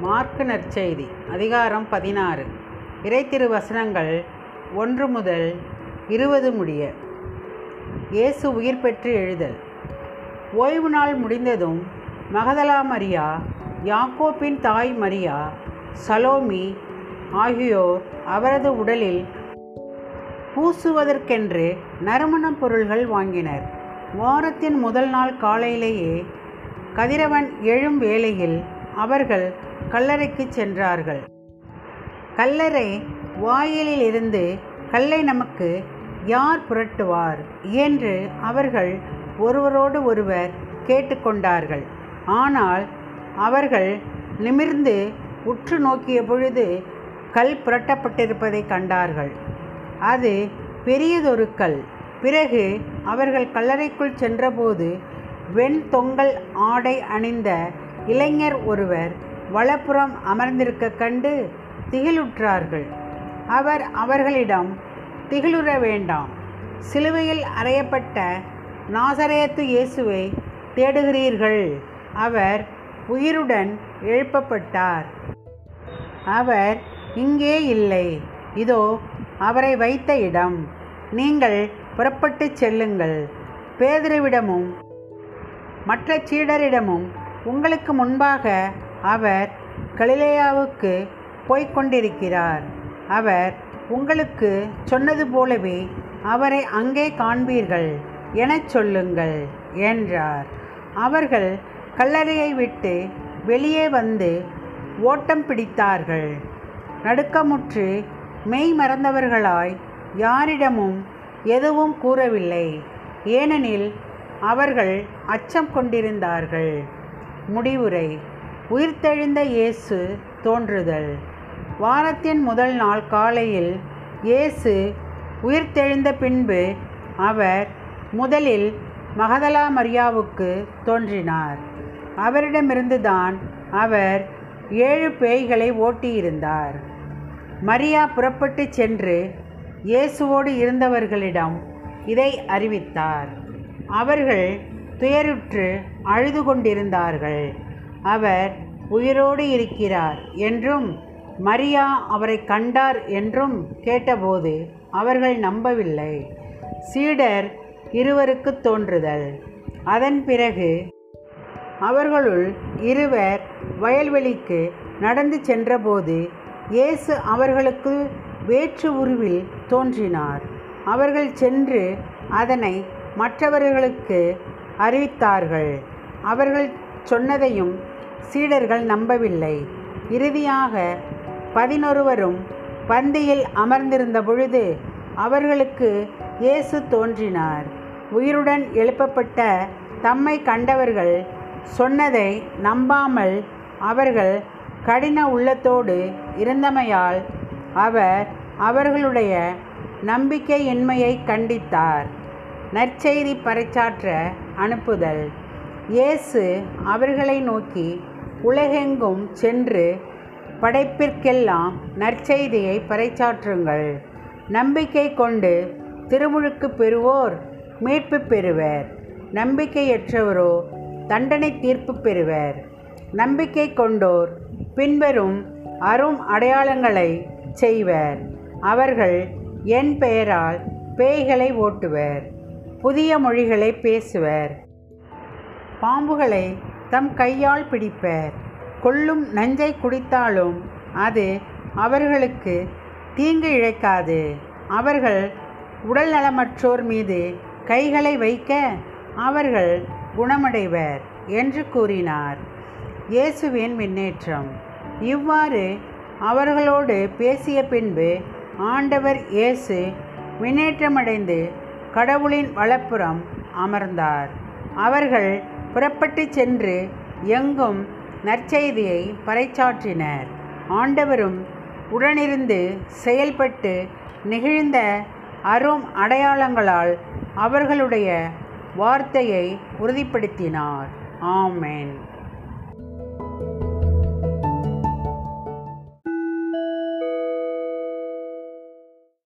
Mark நற்செய்தி அதிகாரம் பதினாறு. இறைத்திரு வசனங்கள் ஒன்று முதல் இருபது முடிய. இயேசு உயிர் பெற்று எழுதல். ஓய்வு நாள் முடிந்ததும் மகதலா மரியா யாக்கோப்பின் தாய் மரியா சலோமி ஆகியோர் அவரது உடலில் பூசுவதற்கென்று நறுமணப் பொருள்கள் வாங்கினர். வாரத்தின் முதல் நாள் காலையிலேயே கதிரவன் எழும் வேளையில் அவர்கள் கல்லறைக்கு சென்றார்கள். கல்லறை வாயிலில் இருந்து கல்லை நமக்கு யார் புரட்டுவார் என்று அவர்கள் ஒருவரோடு ஒருவர் கேட்டுக்கொண்டார்கள். ஆனால் அவர்கள் நிமிர்ந்து உற்று நோக்கிய பொழுது கல் புரட்டப்பட்டிருப்பதை கண்டார்கள். அது பெரியதொரு கல். பிறகு அவர்கள் கல்லறைக்குள் சென்றபோது வெண் தொங்கல் ஆடை அணிந்த இளைஞர் ஒருவர் வலப்புறம் அமர்ந்திருக்க கண்டு திகிலுற்றார்கள். அவர் அவர்களிடம் திகிலுற வேண்டாம். சிலுவையில் அறையப்பட்ட நாசரேத்து இயேசுவை தேடுகிறீர்கள். அவர் உயிருடன் எழுப்பப்பட்டார். அவர் இங்கே இல்லை. இதோ அவரை வைத்த இடம். நீங்கள் புறப்பட்டுச் செல்லுங்கள். பேதுருவிடமும் மற்ற சீடரிடமும் உங்களுக்கு முன்பாக அவர் கலிலேயாவுக்கு போய்க் கொண்டிருக்கிறார் அவர் உங்களுக்கு சொன்னது போலவே அவரை அங்கே காண்பீர்கள் எனச் சொல்லுங்கள் என்றார். அவர்கள் கல்லறையை விட்டு வெளியே வந்து ஓட்டம் பிடித்தார்கள். நடுக்கமுற்று மெய் மறந்தவர்களாய் யாரிடமும் எதுவும் கூறவில்லை. ஏனெனில் அவர்கள் அச்சம் கொண்டிருந்தார்கள். முடிவுரை. உயிர்த்தெழுந்த இயேசு தோன்றுதல். வாரத்தின் முதல் நாள் காலையில் இயேசு உயிர்த்தெழுந்த பின்பு அவர் முதலில் மகதலா மரியாவுக்கு தோன்றினார். அவரிடமிருந்துதான் அவர் ஏழு பேய்களை ஓட்டியிருந்தார். மரியா புறப்பட்டு சென்று இயேசுவோடு இருந்தவர்களிடம் இதை அறிவித்தார். அவர்கள் துயருற்று அழுது கொண்டிருந்தார்கள். அவர் உயிரோடு இருக்கிறார் என்றும் மரியா அவரை கண்டார் என்றும் கேட்டபோது அவர்கள் நம்பவில்லை. சீடர் இருவருக்கு தோன்றுதல். அதன் பிறகு அவர்களுள் இருவர் வயல்வெளிக்கு நடந்து சென்றபோது இயேசு அவர்களுக்கு வேற்று உருவில் தோன்றினார். அவர்கள் சென்று அதனை மற்றவர்களுக்கு அறிவித்தார்கள். அவர்கள் சொன்னதையும் சீடர்கள் நம்பவில்லை. இறுதியாக பதினொருவரும் பந்தியில் அமர்ந்திருந்த பொழுது அவர்களுக்கு இயேசு தோன்றினார். உயிருடன் எழுப்பப்பட்ட தம்மை கண்டவர்கள் சொன்னதை நம்பாமல் அவர்கள் கடின உள்ளத்தோடு இருந்தமையால் அவர் அவர்களுடைய நம்பிக்கையின்மையை கண்டித்தார். நற்செய்தி பறைச்சாற்ற அனுப்புதல். இயேசு அவர்களை நோக்கி உலகெங்கும் சென்று படைப்பிற்கெல்லாம் நற்செய்தியை பறைச்சாற்றுங்கள் நம்பிக்கை கொண்டு திருமுழுக்கு பெறுவோர் மீட்பு பெறுவர். நம்பிக்கையற்றவரோ தண்டனை தீர்ப்பு பெறுவர். நம்பிக்கை கொண்டோர் பின்வரும் அரும் அடையாளங்களை செய்வர். அவர்கள் என் பெயரால் பேய்களை ஓட்டுவர். புதிய மொழிகளை பேசுவர். பாம்புகளை தம் கையால் பிடிப்பர். கொல்லும் நஞ்சை குடித்தாலும் அது அவர்களுக்கு தீங்கு இழைக்காது. அவர்கள் உடல் நலமற்றோர் மீது கைகளை வைக்க அவர்கள் குணமடைவர் என்று கூறினார். இயேசுவின் முன்னேற்றம். இவ்வாறு அவர்களோடு பேசிய பின்பு ஆண்டவர் இயேசு முன்னேற்றமடைந்து கடவுளின் வலப்புறம் அமர்ந்தார். அவர்கள் புறப்பட்டு சென்று எங்கும் நற்செய்தியை பறைச்சாற்றினர். ஆண்டவரும் உடனிருந்து செயல்பட்டு நிகழ்ந்த அரும் அடையாளங்களால் அவர்களுடைய வார்த்தையை உறுதிப்படுத்தினார். ஆமேன்.